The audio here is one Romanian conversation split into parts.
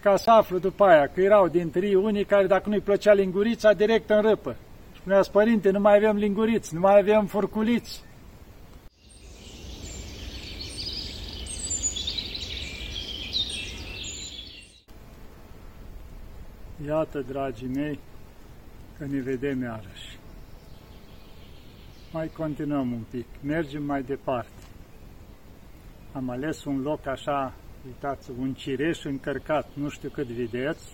Și ca să aflu după aia că erau din tâi unii care dacă nu-i plăcea lingurița, direct în râpă. Și spunea, părinte, nu mai avem linguriți, nu mai avem furculiți. Iată, dragii mei, că ne vedem iarăși. Mai continuăm un pic, mergem mai departe. Am ales un loc așa, uitați, un cireș încărcat, nu știu cât vedeți,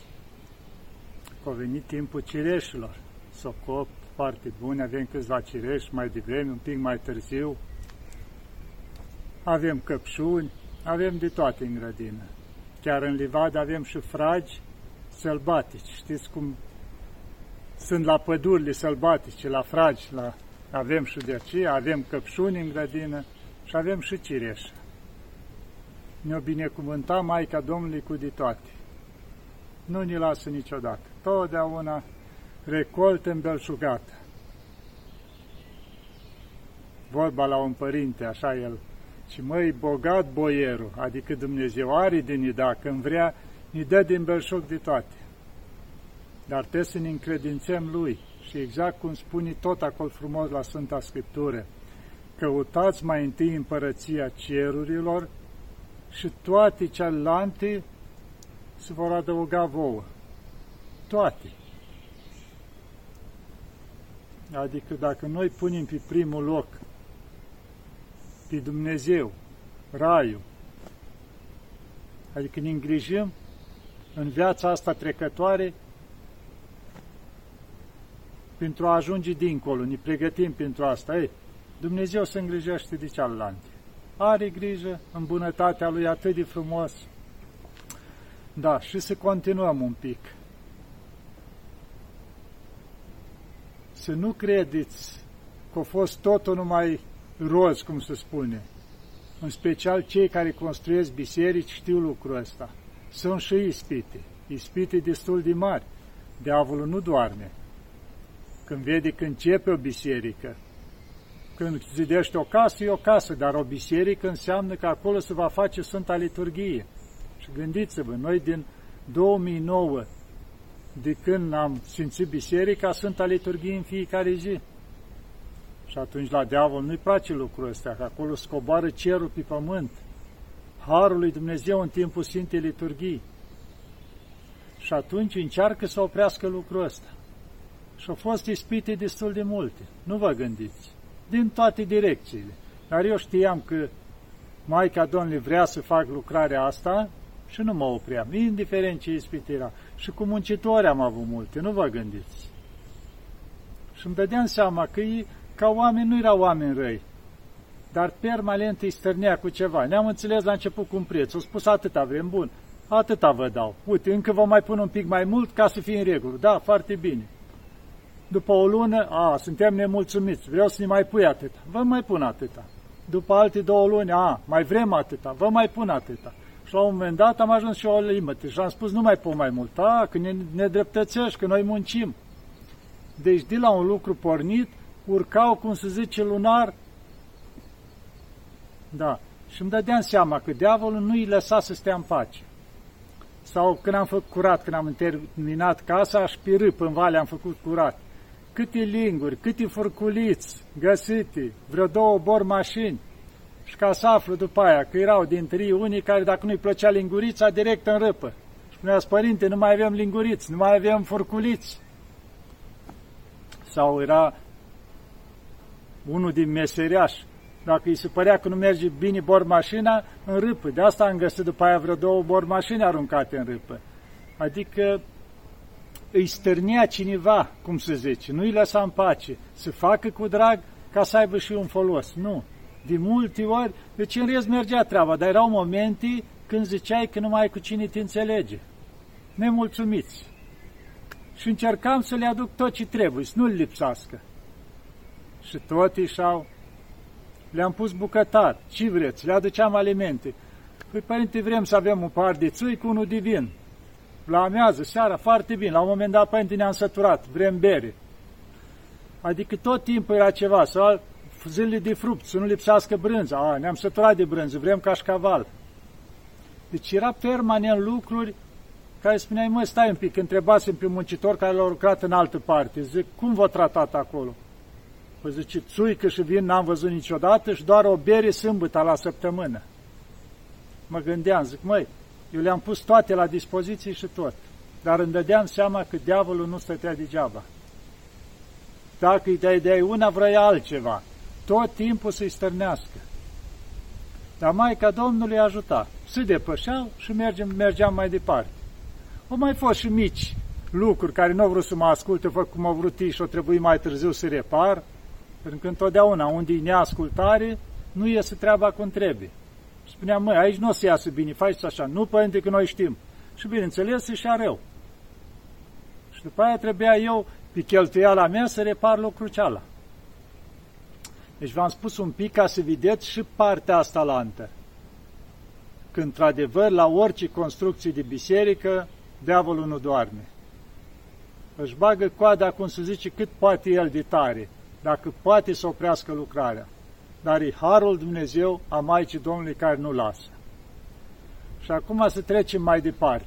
că a venit timpul cireșilor. S-o copt, foarte bune, avem câțiva cireși mai devreme, un pic mai târziu. Avem căpșuni, avem de toate în grădină. Chiar în livadă avem și fragi sălbatici. Știți cum sunt la pădurile sălbatice, la fragi, la... avem și de aceea, avem căpșuni în grădină și avem și cireșă. Ne-o binecuvânta Maica Domnului cu de toate. Nu ne lasă niciodată. Totdeauna recoltă îmbelșugată. Vorba la un părinte, așa el, și măi, bogat boierul, adică Dumnezeu are din ea, când vrea, ne dă din belșug de toate. Dar trebuie să ne încredințăm Lui. Și exact cum spune tot acolo frumos la Sfânta Scriptură, căutați mai întâi împărăția cerurilor și toate celelalte se vor adăuga vouă. Toate. Adică dacă noi punem pe primul loc pe Dumnezeu, Raiul, adică ne îngrijim în viața asta trecătoare pentru a ajunge dincolo, ne pregătim pentru asta. Ei, Dumnezeu se îngrijește de cealaltă. Are grijă în bunătatea Lui atât de frumos. Da, și să continuăm un pic. Să nu credeți că a fost totul numai roz, cum se spune. În special cei care construiesc biserici știu lucrul ăsta. Sunt și ispite, ispite destul de mari. Diavolul nu doarme. Când vede că începe o biserică, când zidește o casă, e o casă, dar o biserică înseamnă că acolo se va face Sfânta Liturghie. Și gândiți-vă, noi din 2009, de când am simțit biserica, Sfânta Liturghie în fiecare zi. Și atunci la diavol nu-i place lucrul ăsta, că acolo scoboară cerul pe pământ. Harul lui Dumnezeu în timpul Sfintei Liturghii. Și atunci încearcă să oprească lucrul ăsta. Și au fost ispite destul de multe. Nu vă gândiți. Din toate direcțiile. Dar eu știam că Maica Domnului vrea să fac lucrarea asta și nu mă opream, indiferent ce ispite era. Și cu muncitori am avut multe, nu vă gândiți. Și îmi dădeam seama că ei, ca oameni, nu erau oameni răi, dar permanent îi stărnea cu ceva. Ne-am înțeles la început cu un preț. Au spus atâta vrem, bun, atâta vă dau. Uite, încă vă mai pun un pic mai mult ca să fie în regulă. Da, foarte bine. După o lună, a, suntem nemulțumiți, vreau să ne mai pui atâta. Vă mai pun atâta. După alte două luni, a, mai vrem atâta, vă mai pun atâta. Și la un moment dat am ajuns și o limită și am spus, nu mai pot mai mult, a, că ne, ne dreptățești, că noi muncim. Deci de la un lucru pornit, urcau, cum se zice, lunar. Da. Și îmi dădeam seama că diavolul nu îi lăsa să stea în pace. Sau când am făcut curat, când am terminat casa, aș pirâp în vale, am făcut curat câte linguri, câte furculiți găsite, vreo două bor mașini. Și ca să aflu după aia că erau din tâi unii care dacă nu-i plăcea lingurița, direct în râpă. Și spunea, părinte, nu mai avem linguriți, nu mai avem furculiți. Sau era unul din meseriași, dacă îi se părea că nu merge bine bor mașina, în râpă. De asta am găsit după aia vreo două bor mașini aruncate în râpă. Adică îi stârnea cineva, cum se zice, nu îi lăsa în pace, să facă cu drag ca să aibă și un folos. Nu. De multe ori, deci în rest mergea treaba, dar erau momente când ziceai că nu mai ai cu cine te înțelege. Nemulțumiți. Și încercam să le aduc tot ce trebuie, să nu-l lipsească. Și tot ieșau. Le-am pus bucătar. Ce vreți? Le aduceam alimente. Păi, părinte, vrem să avem un par de țui cu unul divin la amiază, seara, foarte bine. La un moment dat, părinte, ne-am săturat, vrem bere. Adică tot timpul era ceva, sau zilele de fruct, să nu lipsească brânza. A, ne-am săturat de brânză, vrem cașcaval. Deci era permanent lucruri care spuneai, mă, stai un pic, întrebasem pe muncitor care l-a lucrat în altă parte, zic, cum v-a tratat acolo? Păi zice, țuică și vin n-am văzut niciodată și doar o bere sâmbătă la săptămână. Mă gândeam, zic, măi, eu le-am pus toate la dispoziție și tot, dar îmi dădeam seama că diavolul nu stătea degeaba. Dacă îi dai una, vrea altceva. Tot timpul să-i stărnească. Dar Maica Domnului ajuta. Se depășeau și mergem, mergeam mai departe. Au mai fost și mici lucruri care nu au vrut să mă asculte, fă cum au vrut ei și au trebuit mai târziu să repar, pentru că întotdeauna unde e neascultare, nu iese treaba cum trebuie. Spuneam, măi, aici nu o să iasă bine, faci așa. Nu, părinte, că noi știm. Și bineînțeles, se și rău. Și după aia trebuia eu, pe cheltuiala mea, să repar lucrul ceala. Deci v-am spus un pic ca să vedeți și partea asta lantă. Că, într-adevăr, la orice construcție de biserică, diavolul nu doarme. Își bagă coada, cum se zice, cât poate el de tare, dacă poate să oprească lucrarea. Dar e Harul Dumnezeu a Maicii Domnului care nu lasă. Și acum să trecem mai departe.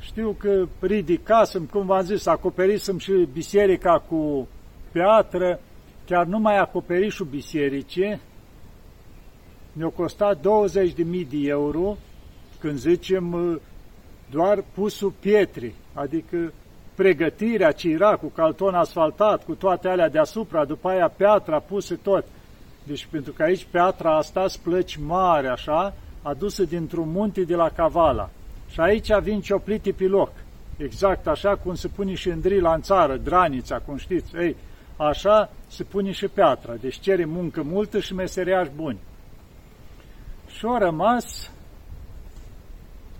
Știu că ridicasem, cum v-am zis, acoperisem și biserica cu piatră, chiar numai acoperișul bisericii ne-a costat 20.000 de euro, când zicem doar pusul pietri, adică pregătirea ce era cu calton asfaltat, cu toate alea deasupra, după aia piatra pusă tot. Deci pentru că aici piatra asta splăci mare, așa, adusă dintr-un munte de la Cavala. Și aici vin cioplite pe loc. Exact așa cum se pune și în drila în țară, dranița, cum știți. Ei, așa se pune și piatra. Deci cere muncă multă și meseriași buni. Și au rămas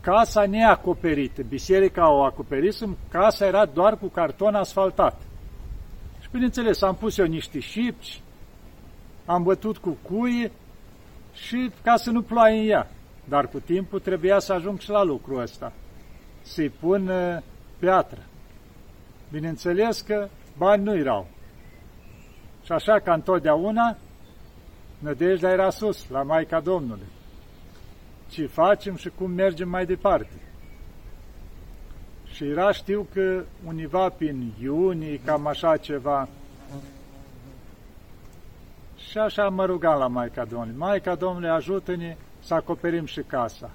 casa neacoperită. Biserica o acoperisem, casa era doar cu carton asfaltat. Și bineînțeles, am pus eu niște șipci, am bătut cu cuie și ca să nu ploaie în ea. Dar cu timpul trebuia să ajung și la lucrul ăsta. Să-i pun uh, piatră. Bineînțeles că bani nu erau. Și așa ca întotdeauna, nădejdea era sus, la Maica Domnului. Ce facem și cum mergem mai departe. Și era, știu că univa prin iunie, cam așa ceva, și așa mă rugam la Maica Domnului. Maica Domnului, ajută-ne să acoperim și casa.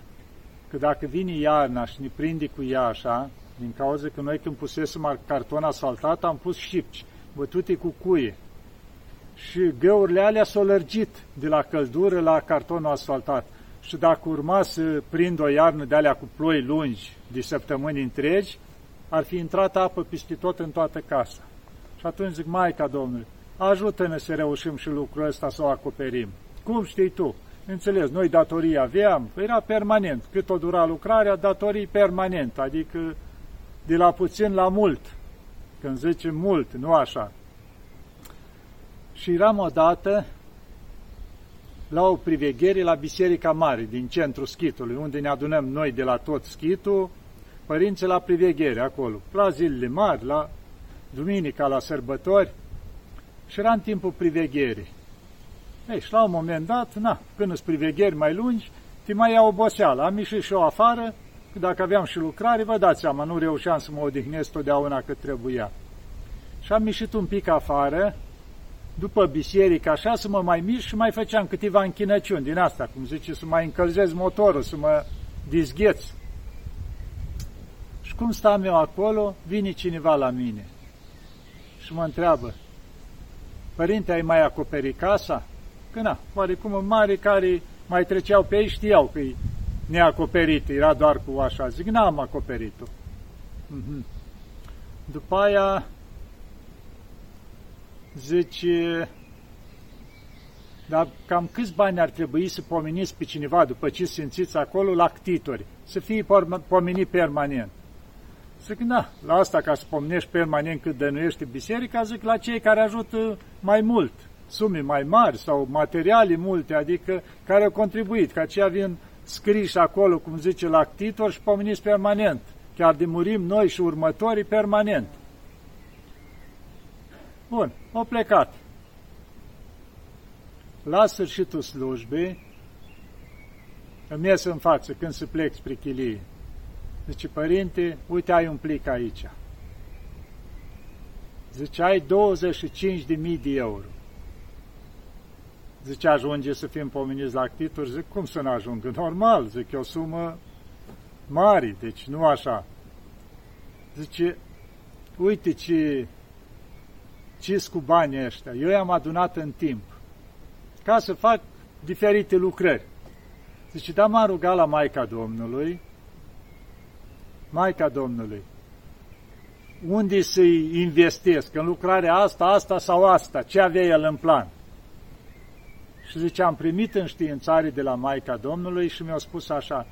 Că dacă vine iarna și ne prinde cu ea așa, din cauza că noi când pusesem carton asfaltat, am pus șipci, bătute cu cuie. Și găurile alea s-au lărgit de la căldură la cartonul asfaltat. Și dacă urma să prind o iarnă de alea cu ploi lungi, de săptămâni întregi, ar fi intrat apă peste tot în toată casa. Și atunci zic, Maica Domnului, ajută-ne să reușim și lucrul ăsta să o acoperim. Cum știi tu? Înțeles, noi datorii aveam, era permanent. Cât o dura lucrarea, datorii permanent, adică de la puțin la mult. Când zicem mult, nu așa. Și eram odată la o priveghere la Biserica Mare din centrul schitului, unde ne adunăm noi de la tot schitul, părinții la priveghere acolo, la zilele mari, la duminica, la sărbători, și era în timpul privegherii. Ei, și la un moment dat, na, când îți privegheri mai lungi, te mai ia oboseală. Am ieșit și eu afară, că dacă aveam și lucrare, vă dați seama, nu reușeam să mă odihnesc totdeauna cât trebuia. Și am ieșit un pic afară, după biserică, așa, să mă mai mișc și mai făceam câteva închinăciuni din asta, cum zice, să mai încălzesc motorul, să mă dizgheț. Și cum stăm eu acolo, vine cineva la mine și mă întreabă, Părinte, ai mai acoperit casa? Că na, oarecum în mare care mai treceau pe ei știau că e neacoperit, era doar cu așa. Zic, n-am acoperit-o. Mm-hmm. După aia, zice, dar cam câți bani ar trebui să pomeniți pe cineva după ce simțiți acolo la ctitori, să fie pomenit permanent? Zic, da, la asta ca să pomnești permanent cât dănuiește biserica, zic, la cei care ajută mai mult, sume mai mari sau materiale multe, adică care au contribuit, că aceia vin scriși acolo, cum zice, la titor și pomeniți permanent. Chiar de murim noi și următorii permanent. Bun, au plecat. La sfârșitul slujbei, îmi ies în față când se plec spre chilie Zice, părinte, uite, ai un plic aici. Zice, ai 25.000 de euro. Zice, ajunge să fim pomeniți la actituri? Zic, cum să nu ajungă? Normal, zic, e o sumă mare, deci nu așa. Zice, uite ce, ce cu banii ăștia. Eu i-am adunat în timp ca să fac diferite lucrări. Zice, da, m-am rugat la Maica Domnului, Maica Domnului, unde să-i investesc, în lucrarea asta, asta sau asta, ce avea el în plan. Și zice, am primit în științare de la Maica Domnului și mi-a spus așa,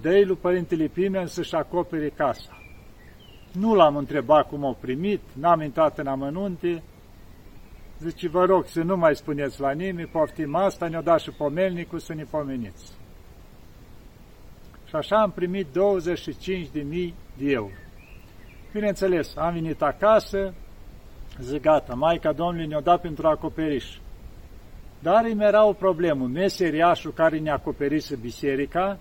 dă lui Părintele Pimen să-și acopere casa. Nu l-am întrebat cum au primit, n-am intrat în amănunte, zice, vă rog să nu mai spuneți la nimeni, poftim asta, ne-o dat și pomelnicul să ne pomeniți. Și așa am primit 25.000 de euro. Bineînțeles, am venit acasă, zic, gata, Maica Domnului ne-o dat pentru acoperiș. Dar îmi era o problemă. Meseriașul care ne acoperise biserica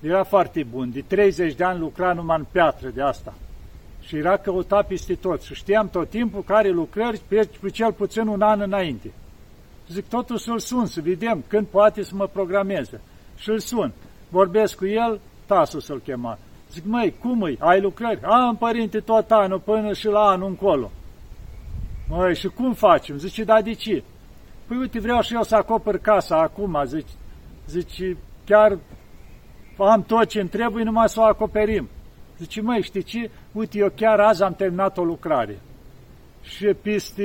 era foarte bun. De 30 de ani lucra numai în piatră de asta. Și era căutat peste tot. Și știam tot timpul care lucrări pe, pe cel puțin un an înainte. Zic, totul să-l sun, să vedem când poate să mă programeze. Și îl sun. Vorbesc cu el, Tasu să-l chema. Zic, măi, cum îi? Ai lucrări? Am, părinte, tot anul, până și la anul încolo. Măi, și cum facem? Zice, da, de ce? Păi uite, vreau și eu să acopăr casa acum, zici, zici, chiar am tot ce-mi trebuie, numai să o acoperim. Zice, măi, știi ce? Uite, eu chiar azi am terminat o lucrare. Și peste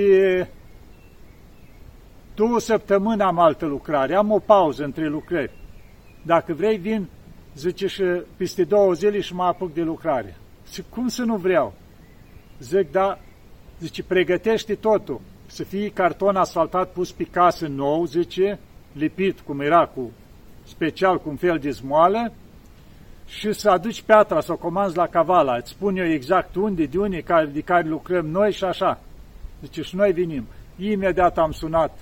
două săptămâni am altă lucrare, am o pauză între lucrări. Dacă vrei, vin, zice, și peste două zile și mă apuc de lucrare. Zice, cum să nu vreau? Zic, da, zice, pregătește totul să fie carton asfaltat pus pe casă nou, zice, lipit cum era cu special cu un fel de smoală și să aduci piatra, să o comanzi la cavala, îți spun eu exact unde, de unde, de care lucrăm noi și așa. Zice, și noi venim. Imediat am sunat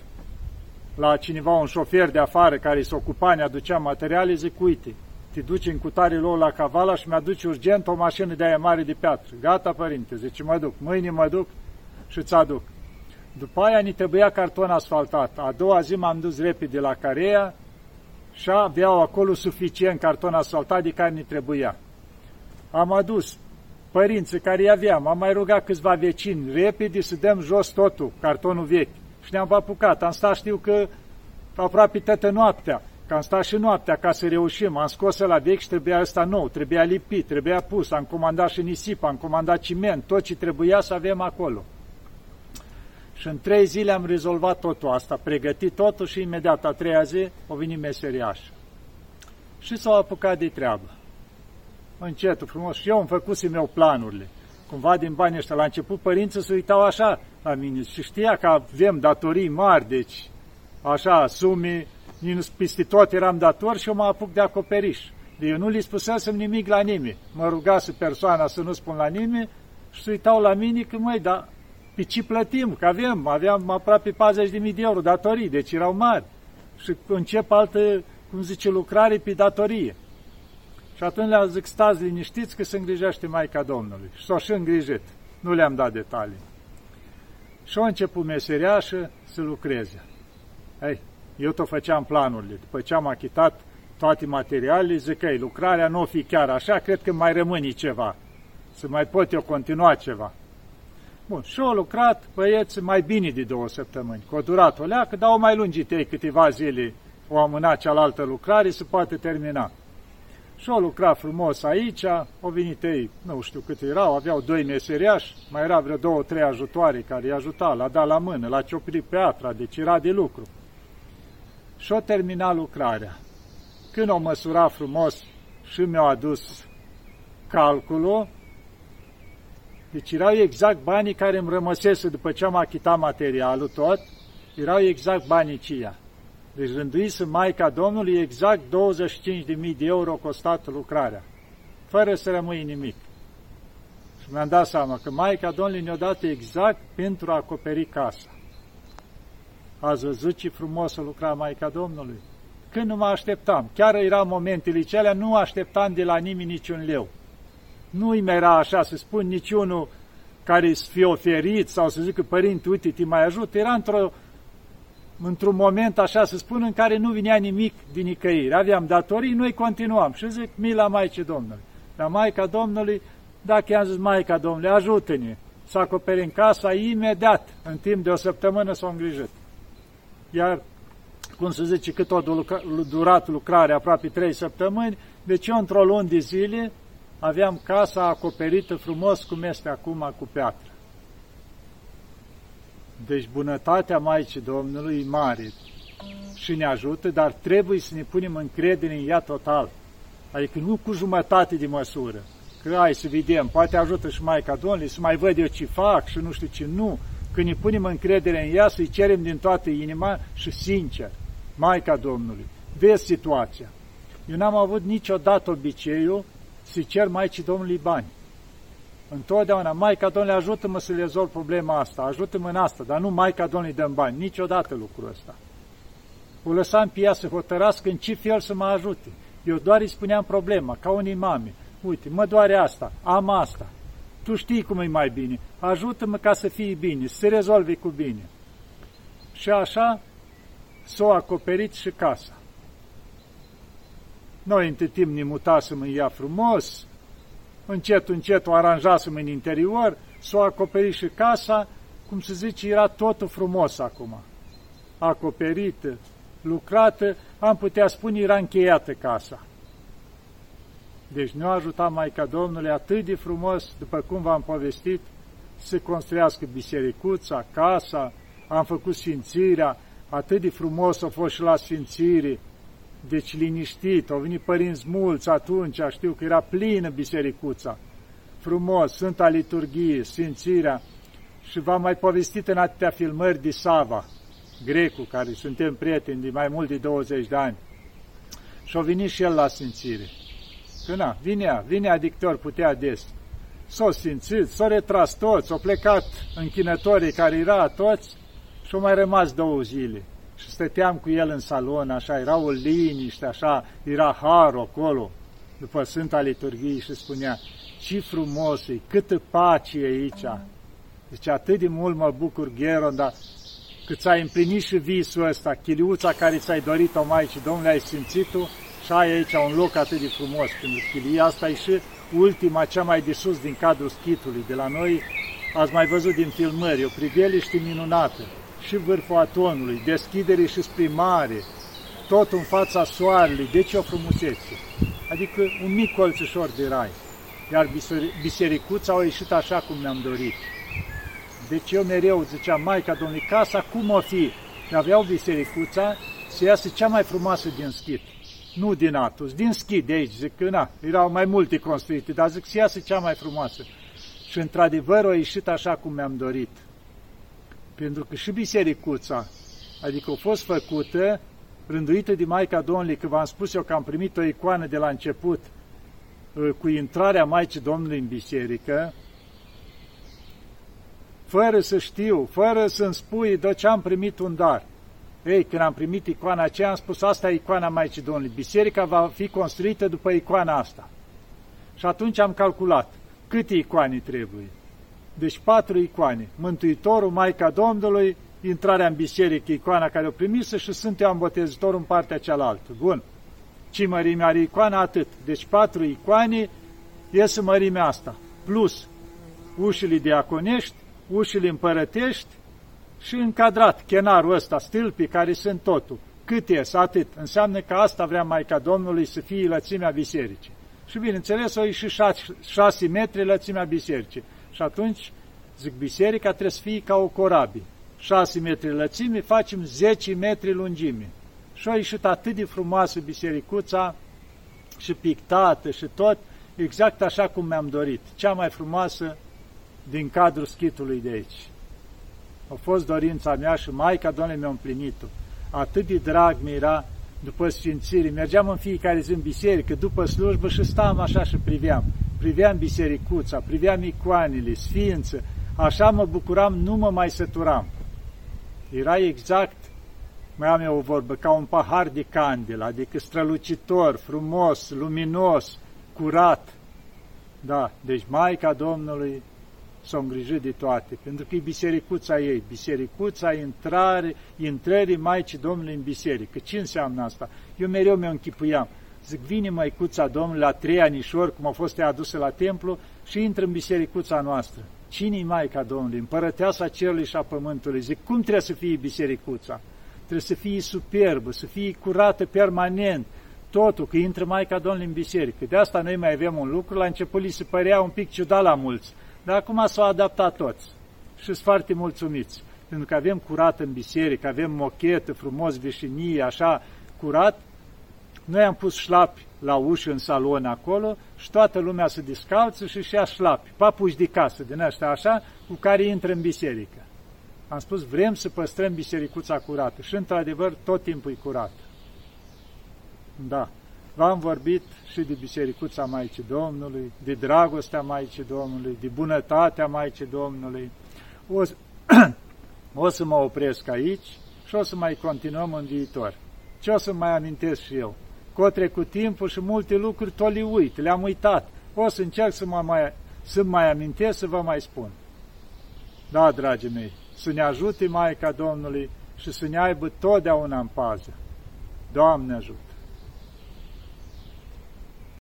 la cineva, un șofer de afară care se ocupa, ne aducea materiale, zic, uite, te duci în cutare lor la cavala și mi-aduci urgent o mașină de aia mare de piatră. Gata, părinte, zice, mă duc, mâine mă duc și îți aduc. După aia ni trebuia carton asfaltat. A doua zi m-am dus repede la Carea și aveau acolo suficient carton asfaltat de care ni trebuia. Am adus părinții care i aveam, am mai rugat câțiva vecini repede să dăm jos totul, cartonul vechi. Și ne-am apucat. Am stat, știu că aproape toată noaptea, că am stat și noaptea ca să reușim. Am scos la vechi și trebuia ăsta nou, trebuia lipit, trebuia pus, am comandat și nisip, am comandat ciment, tot ce trebuia să avem acolo. Și în trei zile am rezolvat totul asta, pregătit totul și imediat a treia zi o venit meseriaș. Și s-au apucat de treabă. Încetul, frumos. Și eu îmi făcusem eu planurile. Cumva din banii ăștia. La început părinții se uitau așa la mine și știa că avem datorii mari, deci așa, sume, peste tot eram dator și eu mă apuc de acoperiș. De eu nu li spusesem nimic la nimeni. Mă rugase persoana să nu spun la nimeni și se uitau la mine că, măi, dar pe ce plătim? Că avem, aveam aproape 40.000 de euro datorii, deci erau mari. Și încep altă, cum zice, lucrare pe datorie. Și atunci le-am zic, stați liniștiți că se îngrijește Maica Domnului. Și s-o și îngrijit. Nu le-am dat detalii. Și au început meseriașă să lucreze. Ei, eu tot făceam planurile. După ce am achitat toate materialele, zic, ei, lucrarea nu o fi chiar așa, cred că mai rămâne ceva. Să mai pot eu continua ceva. Bun, și au lucrat băieți mai bine de două săptămâni, că o durat o leacă, dar au mai lungit ei câteva zile, o amânat cealaltă lucrare, se poate termina. Și au lucrat frumos aici, au venit ei, nu știu cât erau, aveau doi meseriași, mai era vreo două, trei ajutoare care îi ajuta, l-a dat la mână, l-a cioprit pe atra, deci era de lucru. Și au terminat lucrarea. Când o măsura frumos și mi-au adus calculul, deci erau exact banii care îmi rămăsese după ce am achitat materialul tot, erau exact banii ceia. Deci rânduise Maica Domnului exact 25.000 de euro costat lucrarea, fără să rămâi nimic. Și mi-am dat seama că Maica Domnului ne-a dat exact pentru a acoperi casa. Ați văzut ce frumos să lucra Maica Domnului? când nu mă așteptam. Chiar era momentele celea, nu așteptam de la nimeni niciun leu. Nu-i era așa să spun niciunul care să fie oferit sau să zică, părinte, uite, te mai ajut. Era într-o, într-un moment, așa să spun, în care nu vinea nimic din nicăieri. Aveam datorii, noi continuam. Și zic, mila Maicii Domnului. La Maica Domnului, dacă i-am zis, Maica Domnului, ajută-ne să acoperim casa imediat, în timp de o săptămână s-a îngrijit. Iar, cum se zice, cât a durat lucrarea, aproape trei săptămâni, deci eu într-o lună de zile aveam casa acoperită frumos cum este acum cu piatră. Deci bunătatea Maicii Domnului e mare și ne ajută, dar trebuie să ne punem încredere în ea total. Adică nu cu jumătate de măsură. Că hai să vedem, poate ajută și Maica Domnului, să mai văd eu ce fac și nu știu ce, nu. Când ne punem încredere în ea, să-i cerem din toată inima și sincer, Maica Domnului, vezi situația. Eu n-am avut niciodată obiceiul să cer Maicii Domnului bani. Întotdeauna, Maica Domnului, ajută-mă să rezolv problema asta, ajută-mă în asta, dar nu Maica Domnului dăm bani, niciodată lucrul ăsta. O lăsam pe ea să hotărască în ce fel să mă ajute. Eu doar îi spuneam problema, ca unii mame. Uite, mă doare asta, am asta. Tu știi cum e mai bine. Ajută-mă ca să fie bine, să se rezolve cu bine. Și așa s-a acoperit și casa. Noi între timp ne mutasem în ea frumos, încet, încet o aranjasem în interior, s-a acoperit și casa, cum se zice, era totul frumos acum. Acoperită, lucrată, am putea spune, era încheiată casa. Deci nu ajuta Maica Domnului atât de frumos, după cum v-am povestit, să construiască bisericuța, casa, am făcut sfințirea, atât de frumos a fost și la sfințire, deci liniștit, au venit părinți mulți atunci, știu că era plină bisericuța, frumos, Sfânta Liturghie, Sfințirea, și v-am mai povestit în atâtea filmări de Sava, grecu, care suntem prieteni de mai mult de 20 de ani. Și-a venit și el la Sfințire. Că na, vinea, vinea dictor, putea des. S-au sfințit, s-au retras toți, au plecat închinătorii care era toți și au mai rămas două zile și stăteam cu el în salon, așa, era o liniște, așa, era har acolo, după Sfânta Liturghie și spunea, ce frumos e, câtă pace e aici. Deci atât de mult mă bucur, Gheron, dar cât ți-ai împlinit și visul ăsta, chiliuța care ți-ai dorit-o mai și Domnule ai simțit-o și ai aici un loc atât de frumos, pentru chilia asta e și ultima, cea mai de sus din cadrul schitului. De la noi ați mai văzut din filmări, o priveliște minunată și vârful atonului, deschidere și spre mare, tot în fața soarelui, deci o frumusețe. Adică un mic colțușor de rai. Iar bisericuța au ieșit așa cum ne-am dorit. Deci eu mereu ziceam, Maica Domnului, casa cum o fi? Și aveau bisericuța să iasă cea mai frumoasă din schit. Nu din Atos, din schit de aici. Zic că na, erau mai multe construite, dar zic să iasă cea mai frumoasă. Și într-adevăr a ieșit așa cum mi-am dorit. Pentru că și bisericuța, adică a fost făcută, rânduită de Maica Domnului, că v-am spus eu că am primit o icoană de la început, ă, cu intrarea Maicii Domnului în biserică, fără să știu, fără să-mi spui de ce am primit un dar. Ei, când am primit icoana aceea, am spus, asta e icoana Maicii Domnului. Biserica va fi construită după icoana asta. Și atunci am calculat câte icoane trebuie. Deci patru icoane. Mântuitorul, Maica Domnului, intrarea în biserică, icoana care o primisă și sunt eu botezător în partea cealaltă. Bun. Ce mărime are icoana? Atât. Deci patru icoane iese mărimea asta. Plus ușile diaconești, ușile împărătești și încadrat chenarul ăsta, stâlpii care sunt totul. Cât ies? Atât. Înseamnă că asta vrea Maica Domnului să fie lățimea bisericii. Și bineînțeles, o și șase metri lățimea bisericii. Și atunci, zic, biserica trebuie să fie ca o corabie. 6 metri lățime, facem 10 metri lungime. Și a ieșit atât de frumoasă bisericuța și pictată și tot, exact așa cum mi-am dorit. Cea mai frumoasă din cadrul schitului de aici. A fost dorința mea și Maica Domnului mi-a împlinit-o. Atât de drag mi era după sfințire. Mergeam în fiecare zi în biserică, după slujbă și stam așa și priveam priveam bisericuța, priveam icoanele, sfință, așa mă bucuram, nu mă mai săturam. Era exact mai am eu o vorbă, ca un pahar de candil, adică strălucitor, frumos, luminos, curat. Da, deci Maica Domnului s-a îngrijit de toate, pentru că e bisericuța ei, bisericuța intrare, intrării Maicii Domnului în biserică. Ce înseamnă asta? Eu mereu mi-o închipuiam. Zic, vine Măicuța Domnului la trei anișori, cum a fost ea adusă la templu, și intră în bisericuța noastră. Cine-i Maica Domnului? Împărăteasa cerului și a pământului. Zic, cum trebuie să fie bisericuța? Trebuie să fie superbă, să fie curată permanent, totul, că intră Maica Domnului în biserică. De asta noi mai avem un lucru, la început li se părea un pic ciudat la mulți, dar acum s-au adaptat toți și sunt foarte mulțumiți. Pentru că avem curat în biserică, avem mochetă, frumos, veșinie, așa, curat. Noi am pus șlapi la ușă în salon acolo și toată lumea se descalță și și ia șlapi, papuși de casă din ăștia așa, cu care intră în biserică. Am spus, vrem să păstrăm bisericuța curată și într-adevăr tot timpul e curat. Da. V-am vorbit și de bisericuța Maicii Domnului, de dragostea Maicii Domnului, de bunătatea Maicii Domnului. O, o să mă opresc aici și o să mai continuăm în viitor. Ce o să mai amintesc și eu? Că trecut timpul și multe lucruri tot le uit, le-am uitat. O să încerc să mă mai, să mai amintesc, să vă mai spun. Da, dragii mei, să ne ajute Maica Domnului și să ne aibă totdeauna în pază. Doamne ajută!